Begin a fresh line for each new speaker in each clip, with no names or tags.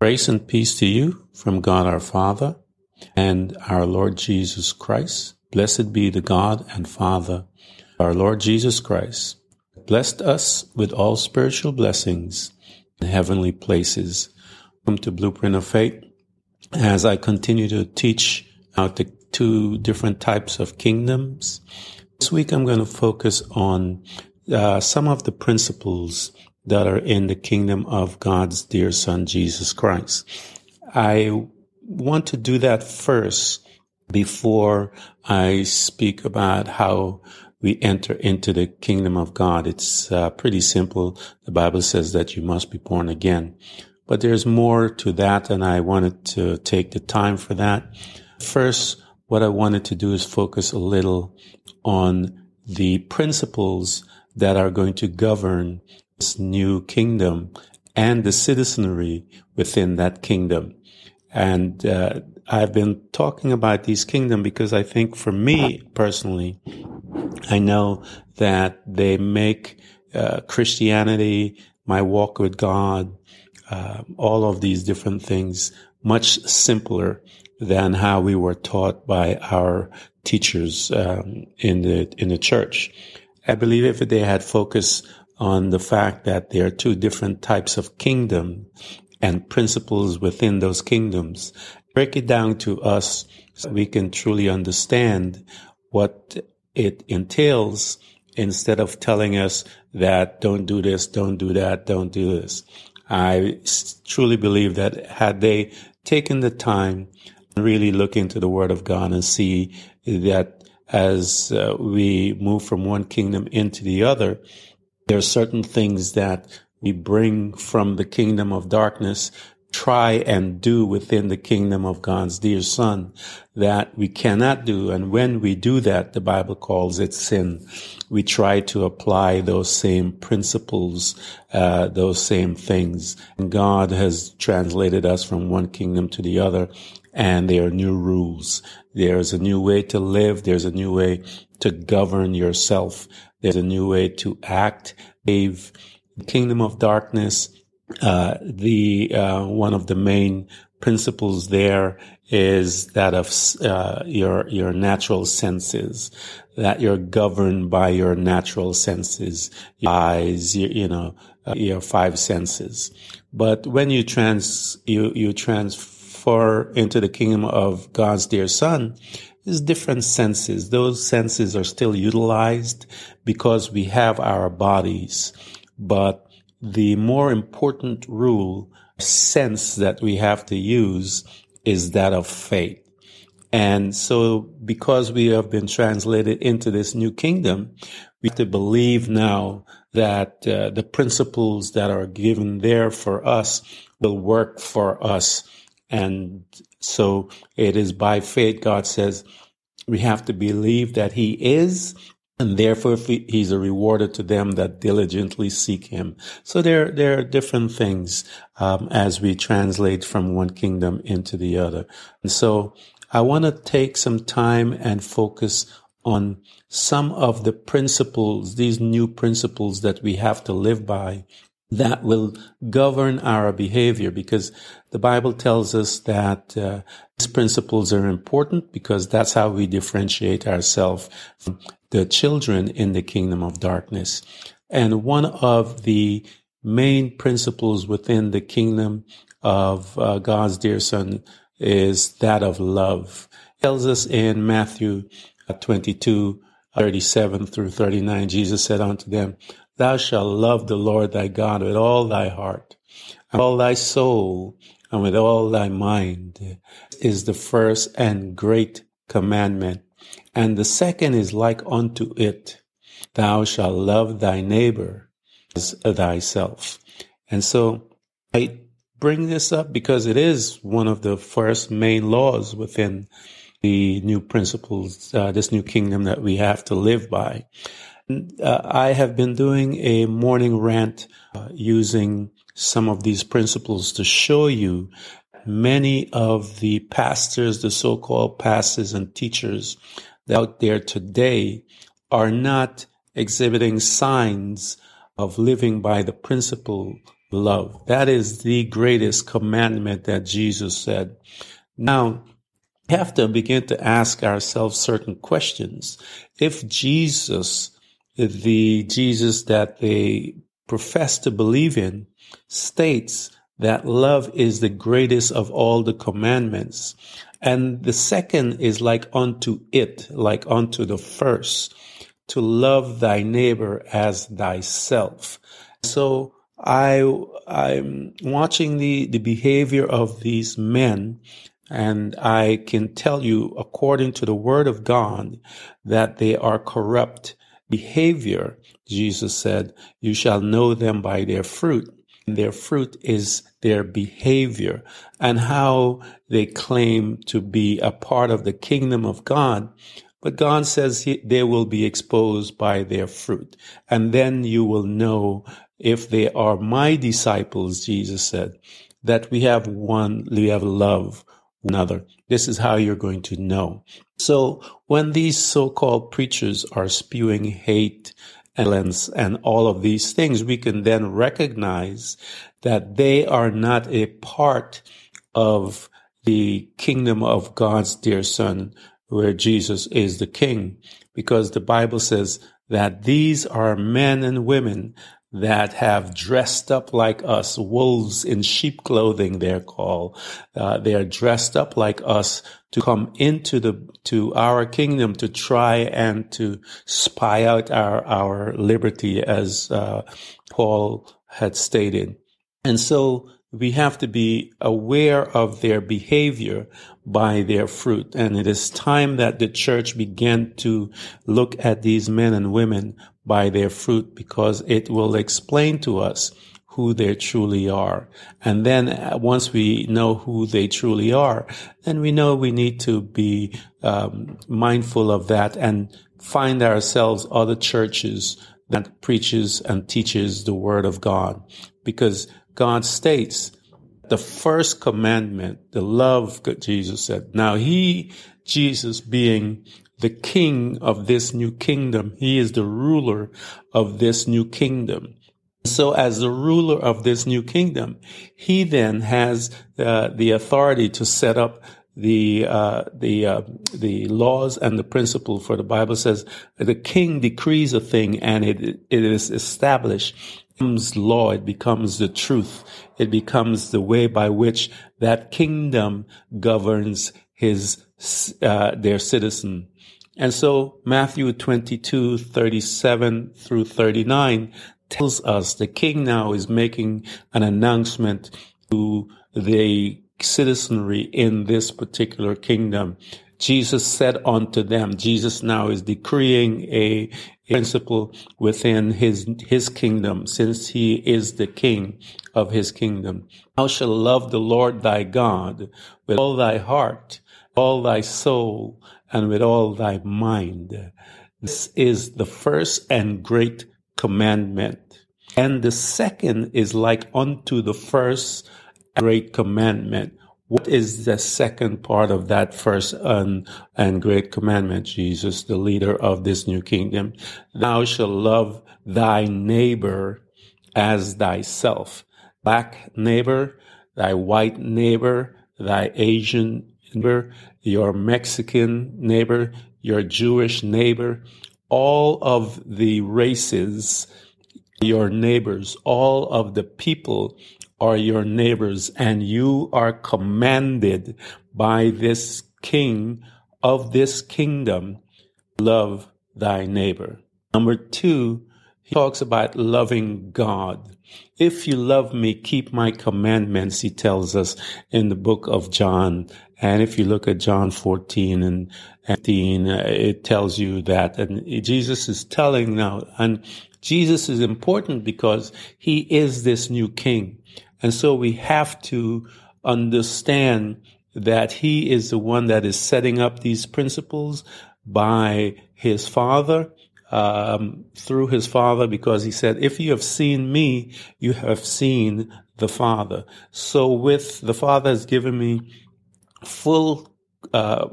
Grace and peace to you from God our Father and our Lord Jesus Christ. Blessed be the God and Father, our Lord Jesus Christ, blessed us with all spiritual blessings in heavenly places. Come to Blueprint of Faith as I continue to teach out the two different types of kingdoms. This week I'm going to focus on uh, some of the principles that are in the kingdom of God's dear Son, Jesus Christ. I want to do that first before I speak about how we enter into the kingdom of God. It's uh, pretty simple. The Bible says that you must be born again. But there's more to that, and I wanted to take the time for that. First, what I wanted to do is focus a little on the principles that are going to govern this new kingdom and the citizenry within that kingdom. And uh, I've been talking about these kingdom because I think for me personally, I know that they make uh, Christianity, my walk with God, uh, all of these different things much simpler than how we were taught by our teachers um, in the in the church. I believe if they had focused on the fact that there are two different types of kingdom and principles within those kingdoms, break it down to us so we can truly understand what it entails instead of telling us that don't do this, don't do that, don't do this. I truly believe that had they taken the time and really look into the Word of God and see that as uh, we move from one kingdom into the other, there are certain things that we bring from the kingdom of darkness try and do within the kingdom of God's dear son that we cannot do. And when we do that, the Bible calls it sin. We try to apply those same principles, uh, those same things. And God has translated us from one kingdom to the other. And there are new rules. There's a new way to live. There's a new way to govern yourself. There's a new way to act. The kingdom of darkness uh, the uh, one of the main principles there is that of uh, your your natural senses that you're governed by your natural senses your eyes your, you know uh, your five senses but when you trans you you transfer into the kingdom of God's dear son there's different senses those senses are still utilized because we have our bodies but the more important rule, sense that we have to use is that of faith. And so because we have been translated into this new kingdom, we have to believe now that uh, the principles that are given there for us will work for us. And so it is by faith, God says, we have to believe that he is and therefore he's a rewarder to them that diligently seek him. So there, there are different things um, as we translate from one kingdom into the other. And so I want to take some time and focus on some of the principles, these new principles that we have to live by that will govern our behavior because the Bible tells us that uh, these principles are important because that's how we differentiate ourselves from the children in the kingdom of darkness. And one of the main principles within the kingdom of uh, God's dear son is that of love. It tells us in Matthew uh, 22, 37 through 39, Jesus said unto them, Thou shalt love the Lord thy God with all thy heart, and all thy soul, and with all thy mind, is the first and great commandment. And the second is like unto it. Thou shalt love thy neighbor as thyself. And so I bring this up because it is one of the first main laws within the new principles, uh, this new kingdom that we have to live by. Uh, I have been doing a morning rant uh, using some of these principles to show you many of the pastors, the so-called pastors and teachers out there today are not exhibiting signs of living by the principle love. That is the greatest commandment that Jesus said. Now, we have to begin to ask ourselves certain questions. If Jesus, the Jesus that they profess to believe in, states that love is the greatest of all the commandments, and the second is like unto it, like unto the first, to love thy neighbor as thyself. So I, I'm watching the, the behavior of these men and I can tell you, according to the word of God, that they are corrupt behavior. Jesus said, you shall know them by their fruit. Their fruit is their behavior and how they claim to be a part of the kingdom of God. But God says he, they will be exposed by their fruit. And then you will know if they are my disciples, Jesus said, that we have one, we have love another. This is how you're going to know. So when these so-called preachers are spewing hate violence and all of these things, we can then recognize that they are not a part of the kingdom of God's dear son, where Jesus is the king, because the Bible says that these are men and women that have dressed up like us, wolves in sheep clothing, they're called. Uh, they are dressed up like us to come into the, to our kingdom to try and to spy out our, our liberty as, uh, Paul had stated. And so we have to be aware of their behavior by their fruit. And it is time that the church began to look at these men and women by their fruit because it will explain to us who they truly are. And then uh, once we know who they truly are, then we know we need to be um, mindful of that and find ourselves other churches that preaches and teaches the word of God because God states the first commandment, the love that Jesus said. Now he, Jesus being the king of this new kingdom. He is the ruler of this new kingdom. So as the ruler of this new kingdom, he then has uh, the authority to set up the uh, the uh, the laws and the principle for the Bible says the king decrees a thing and it it is established becomes law it becomes the truth it becomes the way by which that kingdom governs his uh, their citizen and so Matthew 22, 37 through 39 tells us the king now is making an announcement to the citizenry in this particular kingdom. Jesus said unto them, Jesus now is decreeing a, principle within his, his kingdom since he is the king of his kingdom. Thou shalt love the Lord thy God with all thy heart, all thy soul, and with all thy mind. This is the first and great commandment. And the second is like unto the first great commandment. What is the second part of that first and, and great commandment, Jesus, the leader of this new kingdom? Thou shalt love thy neighbor as thyself. Black neighbor, thy white neighbor, thy Asian neighbor, your Mexican neighbor, your Jewish neighbor, all of the races, your neighbors, all of the people are your neighbors, and you are commanded by this king of this kingdom, love thy neighbor. Number two, he talks about loving God. If you love me, keep my commandments, he tells us in the book of John. And if you look at John 14 and 15, uh, it tells you that. And Jesus is telling now, and Jesus is important because he is this new king. And so we have to understand that he is the one that is setting up these principles by his father, um, through his father, because he said, if you have seen me, you have seen the father. So with the father has given me full, uh,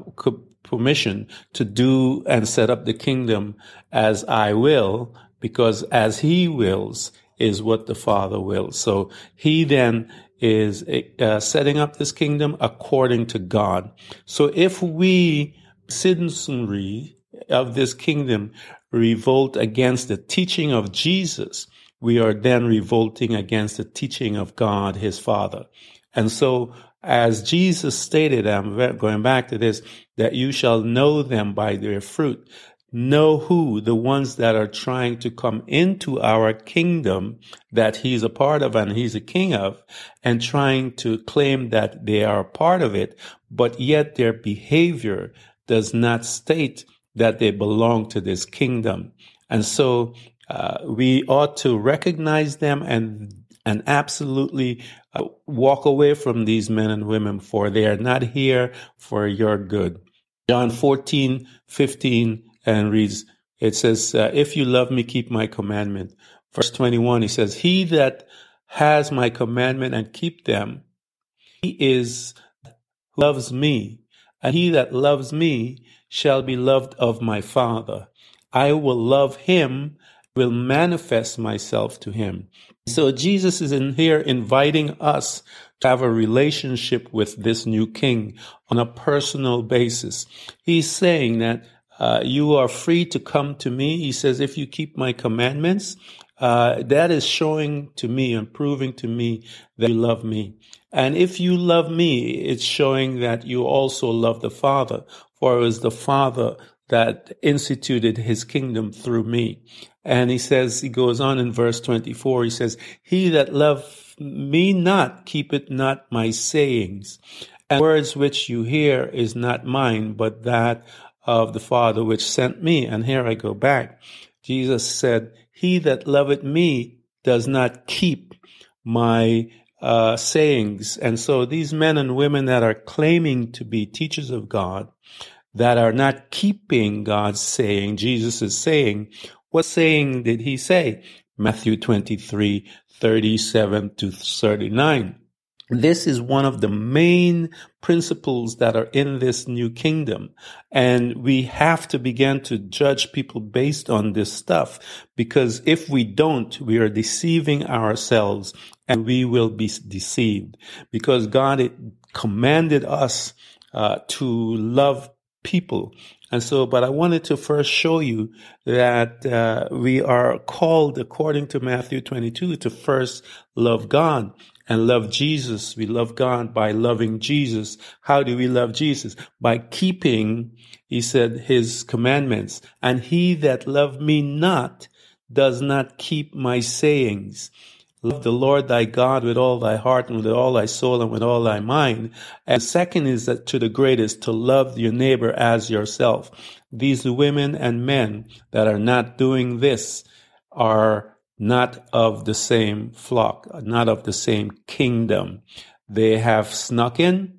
permission to do and set up the kingdom as I will, because as he wills, is what the Father wills. So he then is uh, setting up this kingdom according to God. So if we, citizenry of this kingdom, revolt against the teaching of Jesus, we are then revolting against the teaching of God, his Father. And so as Jesus stated, I'm going back to this, that you shall know them by their fruit know who the ones that are trying to come into our kingdom that he's a part of and he's a king of and trying to claim that they are a part of it, but yet their behavior does not state that they belong to this kingdom. And so uh, we ought to recognize them and and absolutely uh, walk away from these men and women for they are not here for your good. John 14, 15 and reads, it says, uh, if you love me, keep my commandment. Verse 21, he says, he that has my commandment and keep them, he is loves me, and he that loves me shall be loved of my Father. I will love him, will manifest myself to him. So Jesus is in here inviting us to have a relationship with this new king on a personal basis. He's saying that uh, you are free to come to me. He says, if you keep my commandments, uh, that is showing to me and proving to me that you love me. And if you love me, it's showing that you also love the Father, for it was the Father that instituted his kingdom through me. And he says, he goes on in verse 24, he says, he that love me not, keepeth not my sayings. And words which you hear is not mine, but that of the Father which sent me. And here I go back. Jesus said, He that loveth me does not keep my uh, sayings. And so these men and women that are claiming to be teachers of God, that are not keeping God's saying, Jesus is saying, what saying did he say? Matthew 23, 37 to 39. This is one of the main principles that are in this new kingdom. And we have to begin to judge people based on this stuff because if we don't, we are deceiving ourselves and we will be deceived because God commanded us uh, to love people. And so, but I wanted to first show you that uh, we are called, according to Matthew 22, to first love God and love Jesus. We love God by loving Jesus. How do we love Jesus? By keeping, he said, his commandments. And he that love me not does not keep my sayings. Love the Lord thy God with all thy heart and with all thy soul and with all thy mind. And second is that to the greatest, to love your neighbor as yourself. These women and men that are not doing this are not of the same flock, not of the same kingdom. They have snuck in,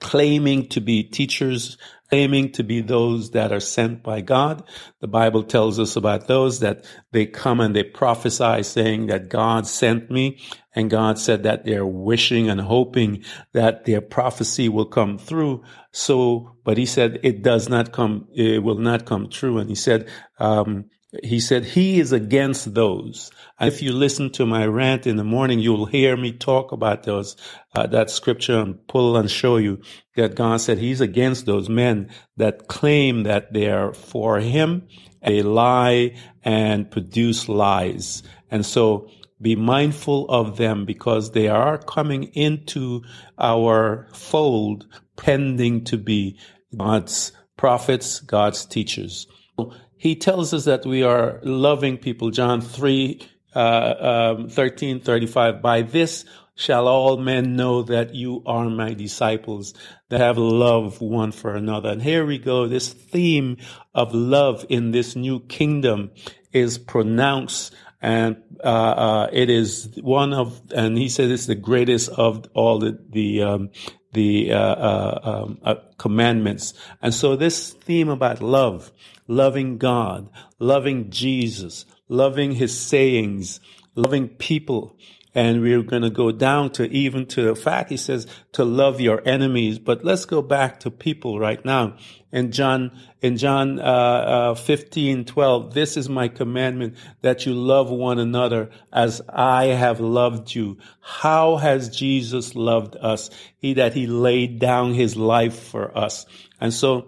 claiming to be teachers claiming to be those that are sent by God. The Bible tells us about those that they come and they prophesy saying that God sent me. And God said that they're wishing and hoping that their prophecy will come through. So, but he said it does not come, it will not come true. And he said, um, he said he is against those. If you listen to my rant in the morning, you'll hear me talk about those, uh, that scripture and pull and show you that God said he's against those men that claim that they are for him. They lie and produce lies. And so be mindful of them because they are coming into our fold pending to be God's prophets, God's teachers he tells us that we are loving people. John 3, uh, um, 13, 35. By this shall all men know that you are my disciples that have love one for another. And here we go. This theme of love in this new kingdom is pronounced and uh, uh, it is one of, and he said it's the greatest of all the the um, the uh, uh um, uh, commandments. And so this theme about love loving God, loving Jesus, loving his sayings, loving people. And we're going to go down to even to the fact he says to love your enemies. But let's go back to people right now. In John, in John uh, uh, 15, 12, this is my commandment that you love one another as I have loved you. How has Jesus loved us? He that he laid down his life for us. And so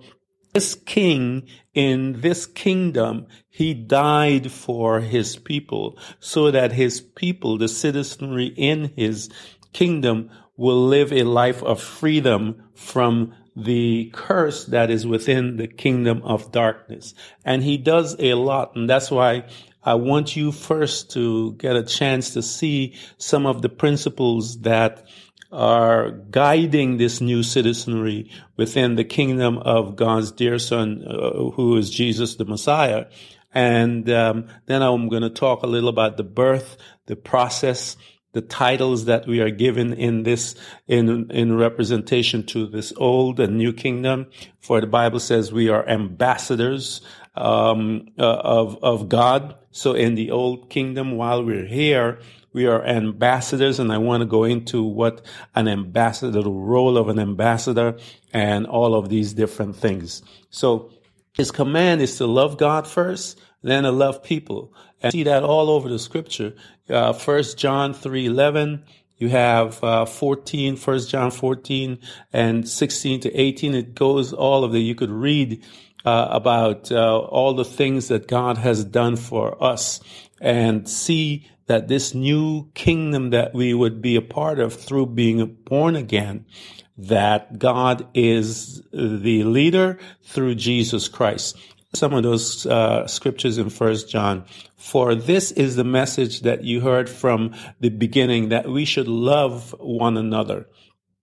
this king in this kingdom, he died for his people so that his people, the citizenry in his kingdom, will live a life of freedom from the curse that is within the kingdom of darkness. And he does a lot. And that's why I want you first to get a chance to see some of the principles that are guiding this new citizenry within the kingdom of God's dear son, uh, who is Jesus the Messiah. And um, then I'm going to talk a little about the birth, the process, the titles that we are given in this, in, in representation to this old and new kingdom. For the Bible says we are ambassadors, um, uh, of, of God. So in the old kingdom, while we're here, we are ambassadors, and I want to go into what an ambassador, the role of an ambassador, and all of these different things. So his command is to love God first, then to love people. And see that all over the scripture. Uh, First John 3 11, you have uh, 14, 1 John 14 and 16 to 18. It goes all of the, you could read uh, about uh, all the things that God has done for us and see that this new kingdom that we would be a part of through being born again, that God is the leader through Jesus Christ. Some of those uh, scriptures in First John. For this is the message that you heard from the beginning, that we should love one another.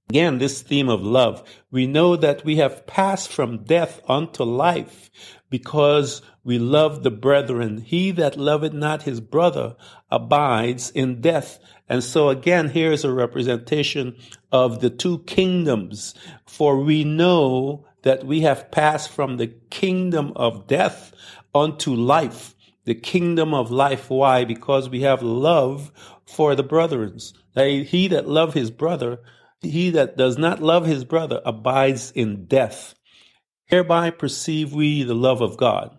Again, this theme of love. We know that we have passed from death unto life because we love the brethren. He that loveth not his brother abides in death. And so again, here is a representation of the two kingdoms. For we know that we have passed from the kingdom of death unto life. The kingdom of life. Why? Because we have love for the brethren. He that love his brother, he that does not love his brother abides in death. Hereby perceive we the love of God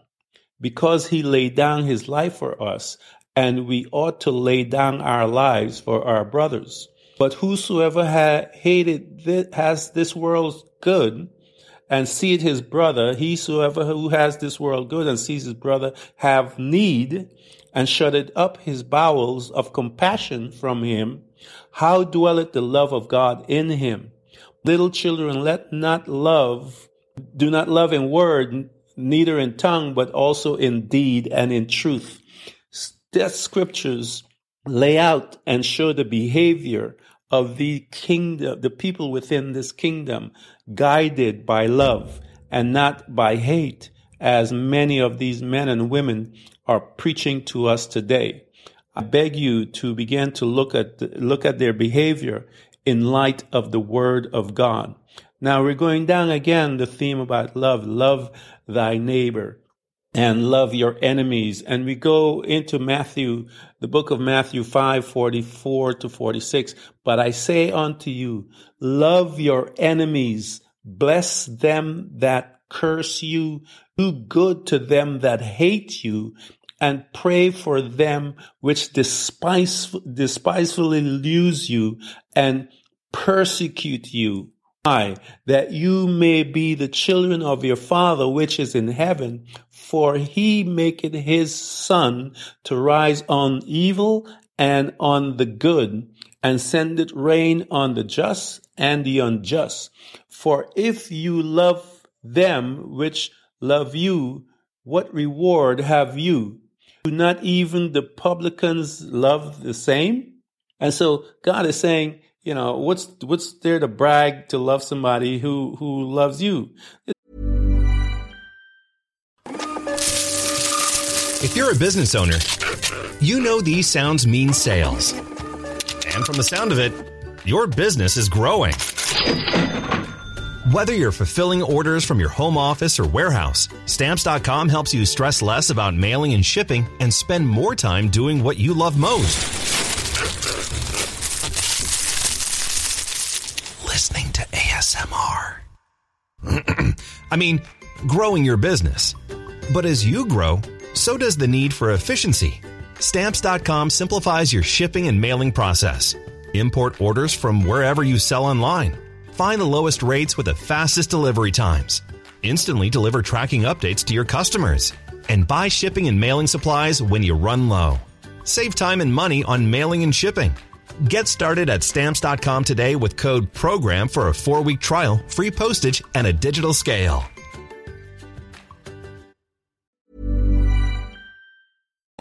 because he laid down his life for us, and we ought to lay down our lives for our brothers. But whosoever ha- hated th- has this world's good and seeth his brother, he whosoever who has this world good and sees his brother have need and shutteth up his bowels of compassion from him, how dwelleth the love of God in him? Little children, let not love, do not love in word, neither in tongue, but also in deed and in truth. The scriptures lay out and show the behavior of the kingdom, the people within this kingdom, guided by love and not by hate, as many of these men and women are preaching to us today. I beg you to begin to look at look at their behavior in light of the word of God. Now we're going down again the theme about love. Love thy neighbor and love your enemies. And we go into Matthew, the book of Matthew 5, 44 to 46. But I say unto you, love your enemies, bless them that curse you, do good to them that hate you, and pray for them which despise, despisefully use you and persecute you. That you may be the children of your Father which is in heaven, for he maketh his sun to rise on evil and on the good, and sendeth rain on the just and the unjust. For if you love them which love you, what reward have you? Do not even the publicans love the same? And so God is saying, you know, what's what's there to brag to love somebody who who loves you?
If you're a business owner, you know these sounds mean sales. And from the sound of it, your business is growing. Whether you're fulfilling orders from your home office or warehouse, stamps.com helps you stress less about mailing and shipping and spend more time doing what you love most. I mean, growing your business. But as you grow, so does the need for efficiency. Stamps.com simplifies your shipping and mailing process. Import orders from wherever you sell online Find the lowest rates with the fastest delivery times. Instantly deliver tracking updates to your customers. And buy shipping and mailing supplies when you run low. Save time and money on mailing and shipping. Get started at stamps.com today with code PROGRAM for a four week trial, free postage, and a digital scale.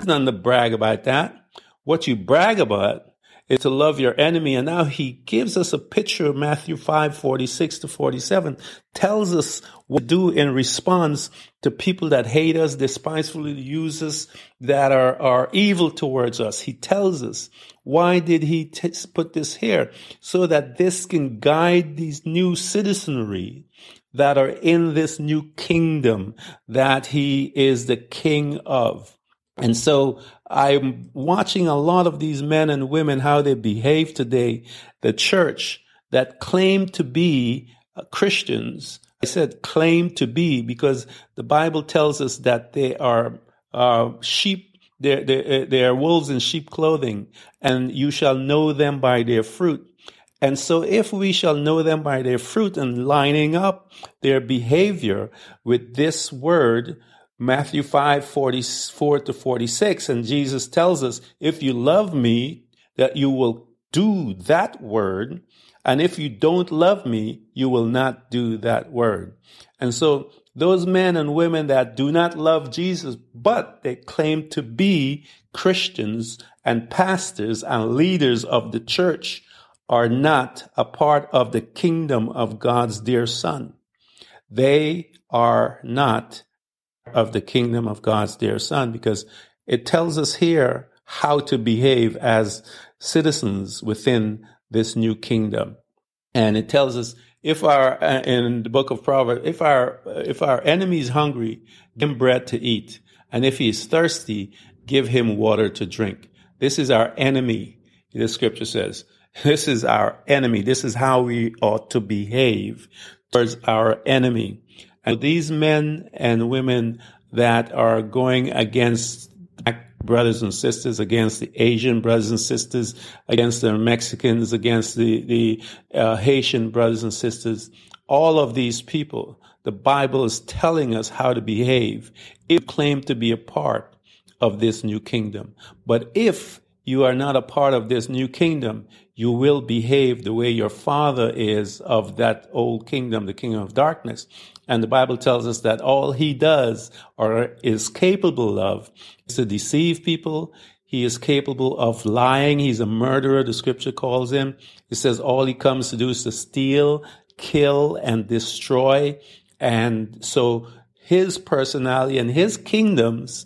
None to brag about that. What you brag about is to love your enemy. And now he gives us a picture of Matthew 5, 46 to 47, tells us what to do in response to people that hate us, despisefully use us, that are, are evil towards us. He tells us. Why did he t- put this here? So that this can guide these new citizenry that are in this new kingdom that he is the king of. And so I'm watching a lot of these men and women, how they behave today. The church that claim to be uh, Christians, I said claim to be because the Bible tells us that they are uh, sheep, they're, they're, uh, they are wolves in sheep clothing, and you shall know them by their fruit. And so if we shall know them by their fruit and lining up their behavior with this word, Matthew 5, 44 to 46. And Jesus tells us, if you love me, that you will do that word. And if you don't love me, you will not do that word. And so those men and women that do not love Jesus, but they claim to be Christians and pastors and leaders of the church are not a part of the kingdom of God's dear son. They are not of the kingdom of God's dear son because it tells us here how to behave as citizens within this new kingdom. And it tells us if our, uh, in the book of Proverbs, if our, if our enemy is hungry, give him bread to eat. And if he is thirsty, give him water to drink. This is our enemy. The scripture says, this is our enemy. This is how we ought to behave towards our enemy. And these men and women that are going against black brothers and sisters, against the Asian brothers and sisters, against the Mexicans, against the, the uh, Haitian brothers and sisters, all of these people, the Bible is telling us how to behave if claim to be a part of this new kingdom. But if you are not a part of this new kingdom, you will behave the way your father is of that old kingdom, the kingdom of darkness. And the Bible tells us that all he does or is capable of is to deceive people. He is capable of lying. He's a murderer, the scripture calls him. It says all he comes to do is to steal, kill, and destroy. And so his personality and his kingdoms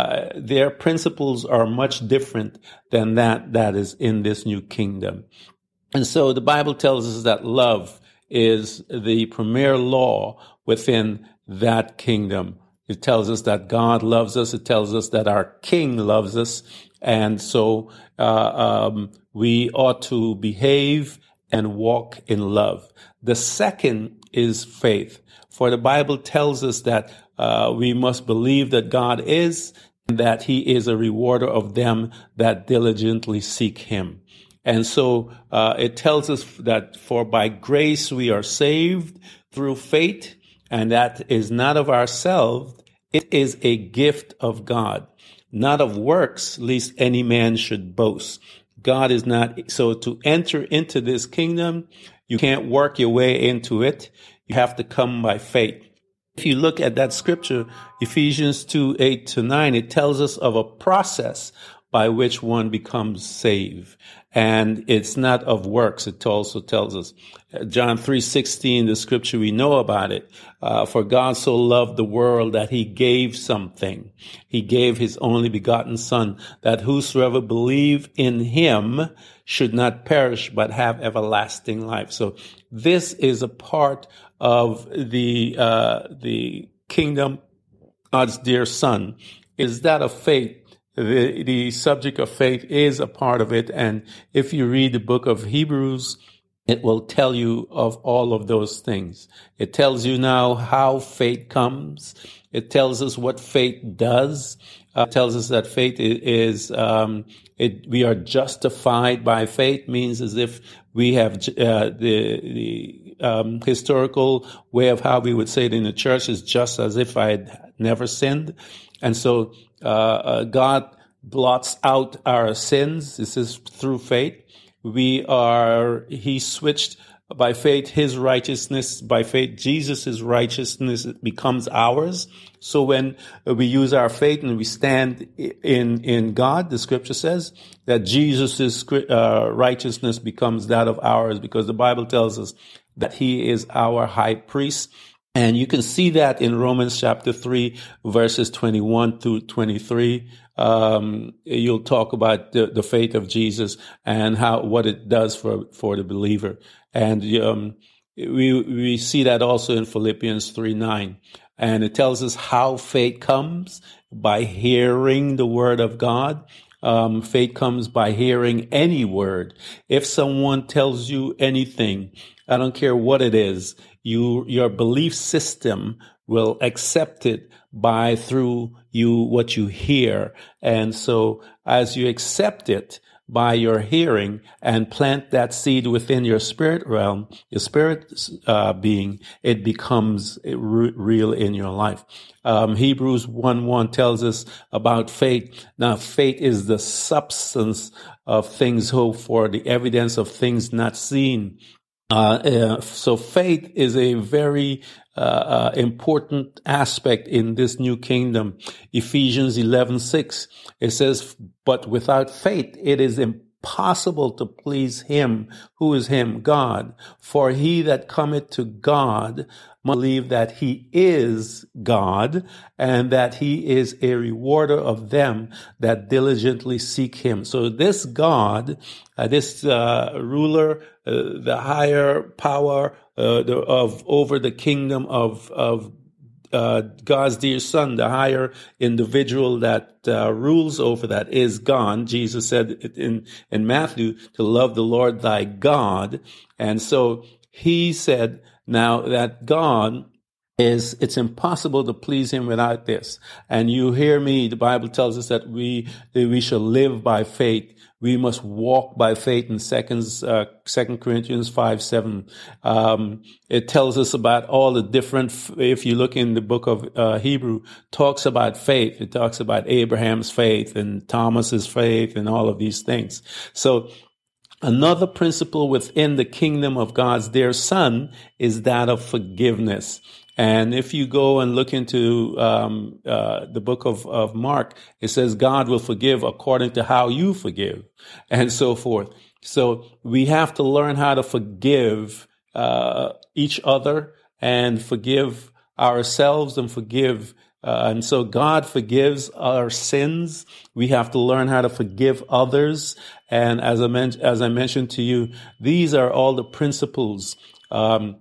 uh, their principles are much different than that that is in this new kingdom. And so the Bible tells us that love is the premier law within that kingdom. It tells us that God loves us. It tells us that our King loves us. And so uh, um, we ought to behave and walk in love. The second is faith. For the Bible tells us that uh, we must believe that God is that he is a rewarder of them that diligently seek him. And so uh, it tells us that for by grace we are saved through faith, and that is not of ourselves, it is a gift of God, not of works, lest any man should boast. God is not, so to enter into this kingdom, you can't work your way into it. You have to come by faith. If you look at that scripture, Ephesians 2, 8 to 9, it tells us of a process by which one becomes saved. And it's not of works. It also tells us, John 3.16, the scripture, we know about it. Uh, for God so loved the world that he gave something. He gave his only begotten son that whosoever believe in him should not perish, but have everlasting life. So this is a part of the, uh, the kingdom, God's dear son. Is that of faith? the, the subject of faith is a part of it. And if you read the book of Hebrews, it will tell you of all of those things. It tells you now how faith comes. It tells us what faith does. Uh, it tells us that faith is, um, it, we are justified by faith means as if we have uh, the the um, historical way of how we would say it in the church is just as if I had never sinned, and so uh, uh, God blots out our sins. This is through faith. We are, he switched by faith his righteousness, by faith Jesus' righteousness becomes ours. So when we use our faith and we stand in, in God, the scripture says that Jesus' uh, righteousness becomes that of ours because the Bible tells us that he is our high priest and you can see that in Romans chapter 3, verses 21 through 23. Um, you'll talk about the, the, faith of Jesus and how, what it does for, for the believer. And, um, we, we see that also in Philippians 3, 9. And it tells us how faith comes by hearing the word of God. Um, faith comes by hearing any word. If someone tells you anything, I don't care what it is, you your belief system will accept it by through you what you hear. And so as you accept it by your hearing and plant that seed within your spirit realm your spirit uh, being it becomes real in your life. Um, hebrews 1 1 tells us about faith. Now faith is the substance of things hoped for the evidence of things not seen. Uh, uh, so faith is a very uh, uh important aspect in this new kingdom. Ephesians 11, 6, it says, but without faith, it is impossible to please him. Who is him? God. For he that cometh to God must believe that he is God and that he is a rewarder of them that diligently seek him. So this God, uh, this uh, ruler, uh, the higher power uh, the, of over the kingdom of of uh, God's dear son, the higher individual that uh, rules over that is gone. Jesus said in, in Matthew to love the Lord thy God. And so he said now that God is it's impossible to please him without this. And you hear me, the Bible tells us that we we shall live by faith. We must walk by faith in seconds, uh, Second Corinthians five seven. Um, it tells us about all the different. If you look in the book of uh, Hebrew, talks about faith. It talks about Abraham's faith and Thomas's faith and all of these things. So Another principle within the kingdom of God's dear son is that of forgiveness. And if you go and look into um, uh, the book of, of Mark, it says God will forgive according to how you forgive, and so forth. So we have to learn how to forgive uh, each other and forgive ourselves and forgive uh, and so God forgives our sins. We have to learn how to forgive others. And as I, men- as I mentioned to you, these are all the principles Um,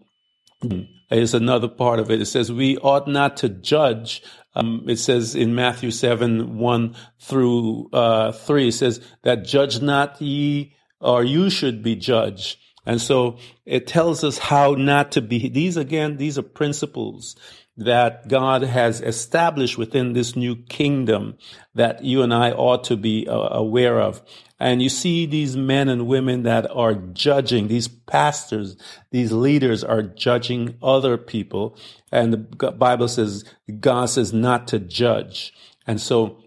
is another part of it. It says we ought not to judge. Um, it says in Matthew 7, 1 through uh, 3, it says that judge not ye or you should be judged. And so it tells us how not to be. These again, these are principles that God has established within this new kingdom that you and I ought to be uh, aware of. And you see these men and women that are judging, these pastors, these leaders are judging other people. And the Bible says, God says not to judge. And so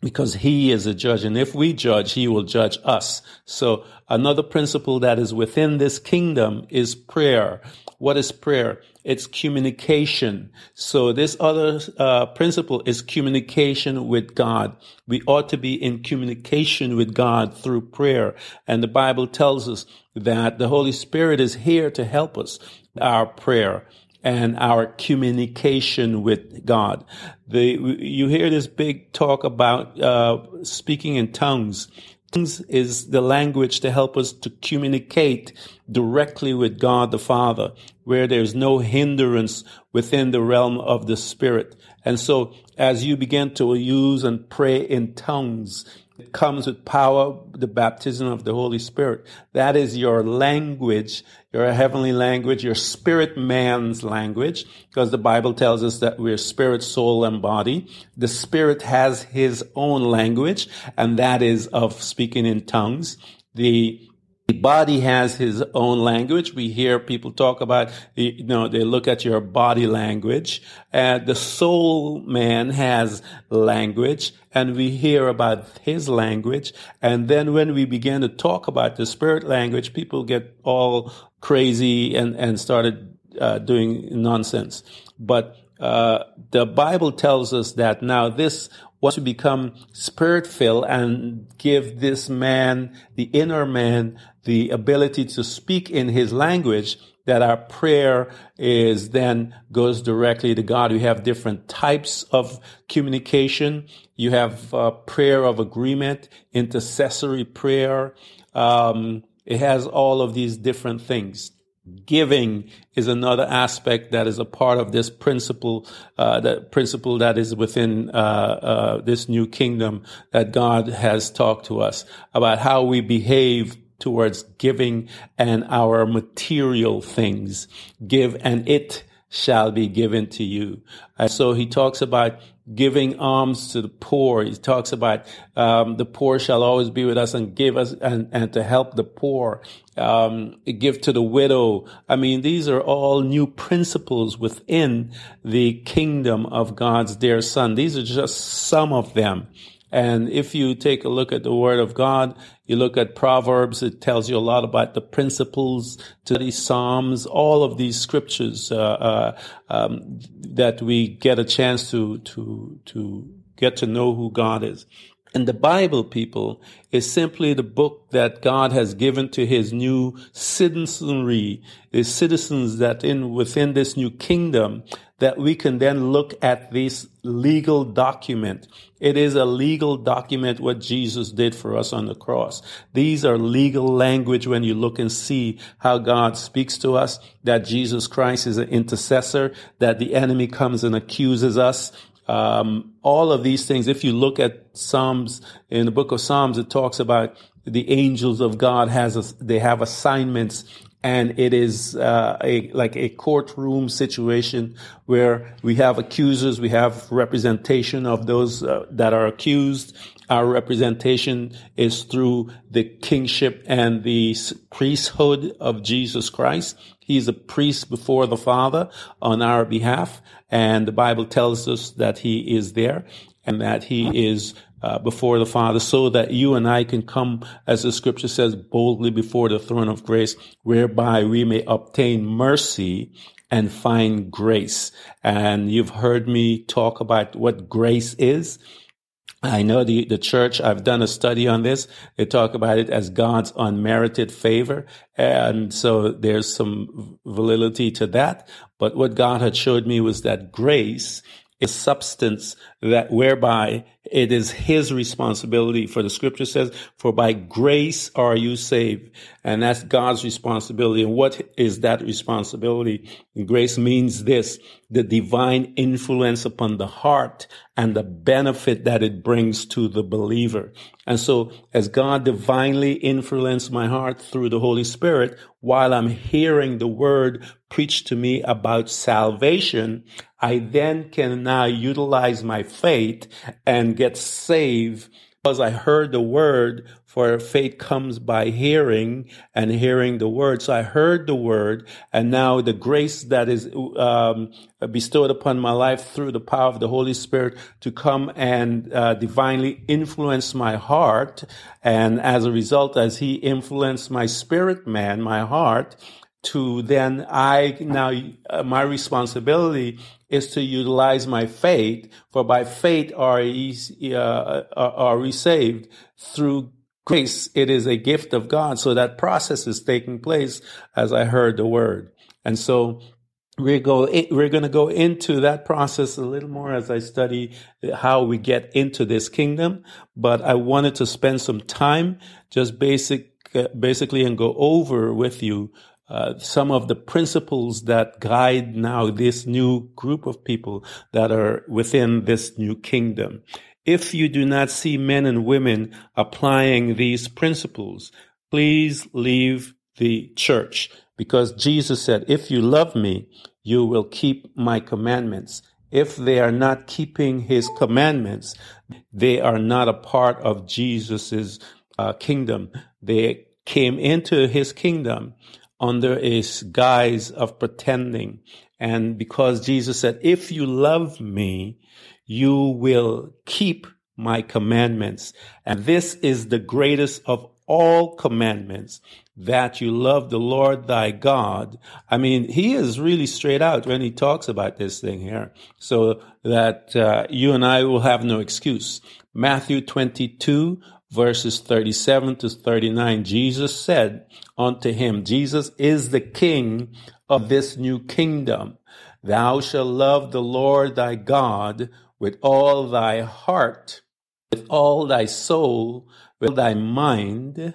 because he is a judge. And if we judge, he will judge us. So another principle that is within this kingdom is prayer. What is prayer? It's communication. So this other uh, principle is communication with God. We ought to be in communication with God through prayer. And the Bible tells us that the Holy Spirit is here to help us our prayer and our communication with God. The, you hear this big talk about uh, speaking in tongues. Is the language to help us to communicate directly with God the Father, where there's no hindrance within the realm of the Spirit. And so, as you begin to use and pray in tongues, it comes with power, the baptism of the Holy Spirit. That is your language, your heavenly language, your spirit man's language, because the Bible tells us that we're spirit, soul, and body. The spirit has his own language, and that is of speaking in tongues. The body has his own language. We hear people talk about, you know, they look at your body language. And the soul man has language and we hear about his language. And then when we begin to talk about the spirit language, people get all crazy and, and started uh, doing nonsense. But uh, the Bible tells us that now this was to become spirit filled and give this man, the inner man, the ability to speak in his language that our prayer is then goes directly to God. We have different types of communication. You have uh, prayer of agreement, intercessory prayer. Um, it has all of these different things. Giving is another aspect that is a part of this principle, uh, the principle that is within uh, uh, this new kingdom that God has talked to us about how we behave towards giving and our material things. Give and it shall be given to you. And so he talks about giving alms to the poor. He talks about um, the poor shall always be with us and give us and, and to help the poor. Um, give to the widow. I mean, these are all new principles within the kingdom of God's dear son. These are just some of them. And if you take a look at the Word of God, you look at Proverbs, it tells you a lot about the principles to these Psalms, all of these scriptures uh, uh, um, that we get a chance to to to get to know who God is. And the Bible, people, is simply the book that God has given to his new citizenry, the citizens that in within this new kingdom, that we can then look at this legal document. It is a legal document what Jesus did for us on the cross. These are legal language when you look and see how God speaks to us, that Jesus Christ is an intercessor, that the enemy comes and accuses us, um, all of these things, if you look at Psalms, in the book of Psalms, it talks about the angels of God has, a, they have assignments and it is uh, a like a courtroom situation where we have accusers, we have representation of those uh, that are accused. Our representation is through the kingship and the priesthood of Jesus Christ. He's a priest before the Father on our behalf. And the Bible tells us that he is there and that he is uh, before the Father so that you and I can come, as the scripture says, boldly before the throne of grace, whereby we may obtain mercy and find grace. And you've heard me talk about what grace is. I know the, the church, I've done a study on this. They talk about it as God's unmerited favor. And so there's some validity to that. But what God had showed me was that grace is substance that whereby it is his responsibility for the scripture says, for by grace are you saved. And that's God's responsibility. And what is that responsibility? Grace means this, the divine influence upon the heart and the benefit that it brings to the believer. And so as God divinely influenced my heart through the Holy Spirit, while I'm hearing the word preached to me about salvation, I then can now utilize my faith and get saved because I heard the word, for faith comes by hearing and hearing the word. So I heard the word, and now the grace that is um, bestowed upon my life through the power of the Holy Spirit to come and uh, divinely influence my heart. And as a result, as He influenced my spirit man, my heart, to then I now uh, my responsibility is to utilize my faith, for by faith are ye, uh, are we saved through grace. It is a gift of God. So that process is taking place as I heard the word. And so we go, we're going to go into that process a little more as I study how we get into this kingdom. But I wanted to spend some time just basic, uh, basically and go over with you uh, some of the principles that guide now this new group of people that are within this new kingdom. If you do not see men and women applying these principles, please leave the church because Jesus said, if you love me, you will keep my commandments. If they are not keeping his commandments, they are not a part of Jesus's uh, kingdom. They came into his kingdom under a guise of pretending. And because Jesus said, if you love me, you will keep my commandments. And this is the greatest of all commandments that you love the Lord thy God. I mean, he is really straight out when he talks about this thing here so that uh, you and I will have no excuse. Matthew 22 verses 37 to 39, Jesus said unto him, Jesus is the king of this new kingdom. Thou shalt love the Lord thy God with all thy heart, with all thy soul, with thy mind.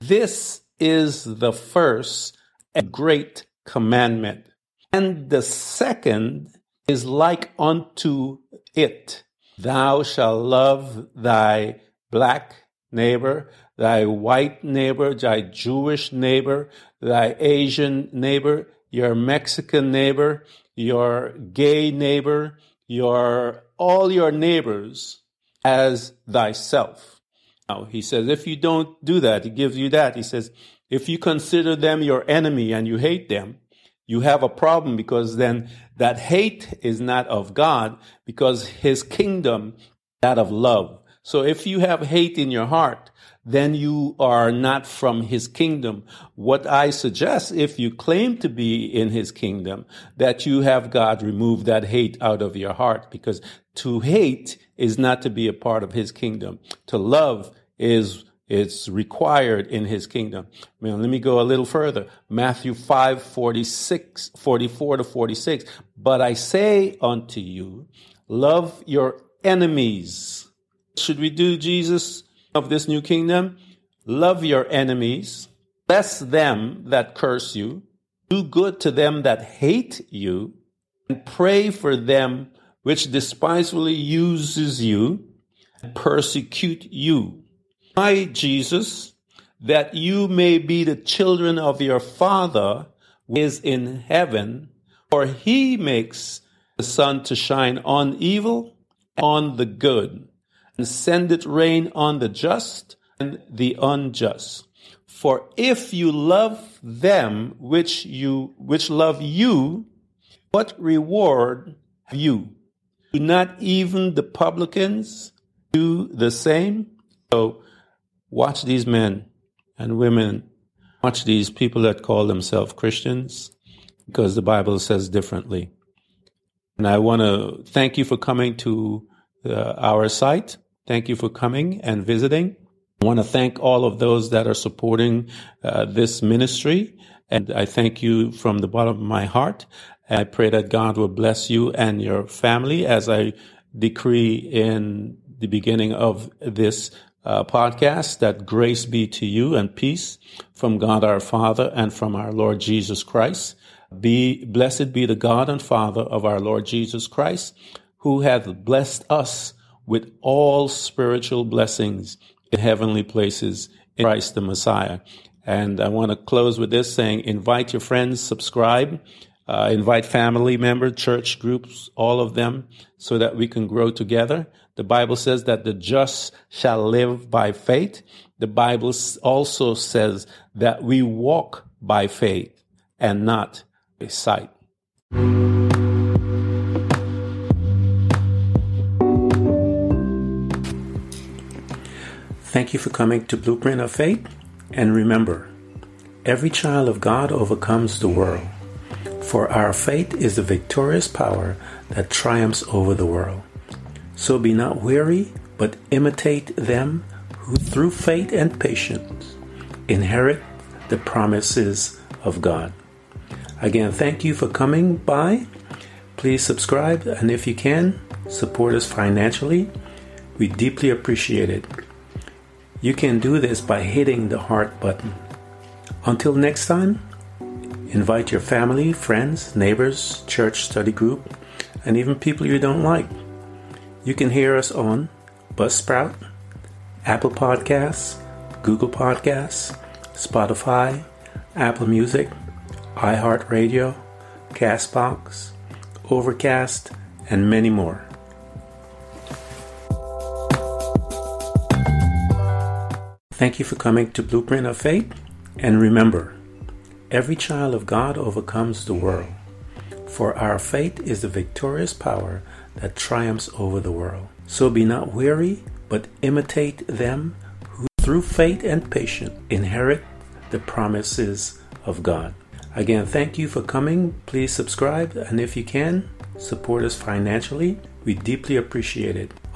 This is the first and great commandment. And the second is like unto it. Thou shalt love thy black neighbor, thy white neighbor, thy Jewish neighbor, thy Asian neighbor, your Mexican neighbor, your gay neighbor, your all your neighbors as thyself. Now he says, if you don't do that, he gives you that. He says, if you consider them your enemy and you hate them, you have a problem because then that hate is not of God because his kingdom, that of love. So if you have hate in your heart, then you are not from his kingdom. What I suggest, if you claim to be in his kingdom, that you have God remove that hate out of your heart because to hate is not to be a part of his kingdom. To love is it's required in his kingdom. Now, let me go a little further. Matthew 5, 46, 44 to 46. But I say unto you, love your enemies should we do Jesus of this new kingdom? Love your enemies, bless them that curse you, do good to them that hate you, and pray for them which despisefully uses you and persecute you. My Jesus, that you may be the children of your Father who is in heaven, for he makes the sun to shine on evil and on the good and send it rain on the just and the unjust. For if you love them which you, which love you, what reward have you? Do not even the publicans do the same? So watch these men and women, watch these people that call themselves Christians, because the Bible says differently. And I want to thank you for coming to uh, our site. Thank you for coming and visiting. I want to thank all of those that are supporting uh, this ministry. And I thank you from the bottom of my heart. I pray that God will bless you and your family as I decree in the beginning of this uh, podcast that grace be to you and peace from God our Father and from our Lord Jesus Christ. Be blessed be the God and Father of our Lord Jesus Christ, who hath blessed us with all spiritual blessings in heavenly places in Christ the Messiah. And I want to close with this saying, invite your friends, subscribe, uh, invite family members, church groups, all of them, so that we can grow together. The Bible says that the just shall live by faith. The Bible also says that we walk by faith and not by sight. Thank you for coming to Blueprint of Faith. And remember, every child of God overcomes the world. For our faith is the victorious power that triumphs over the world. So be not weary, but imitate them who through faith and patience inherit the promises of God. Again, thank you for coming by. Please subscribe, and if you can, support us financially. We deeply appreciate it. You can do this by hitting the heart button. Until next time, invite your family, friends, neighbors, church study group, and even people you don't like. You can hear us on Buzzsprout, Apple Podcasts, Google Podcasts, Spotify, Apple Music, iHeartRadio, Castbox, Overcast, and many more. Thank you for coming to Blueprint of Faith. And remember, every child of God overcomes the world. For our faith is the victorious power that triumphs over the world. So be not weary, but imitate them who through faith and patience inherit the promises of God. Again, thank you for coming. Please subscribe, and if you can, support us financially. We deeply appreciate it.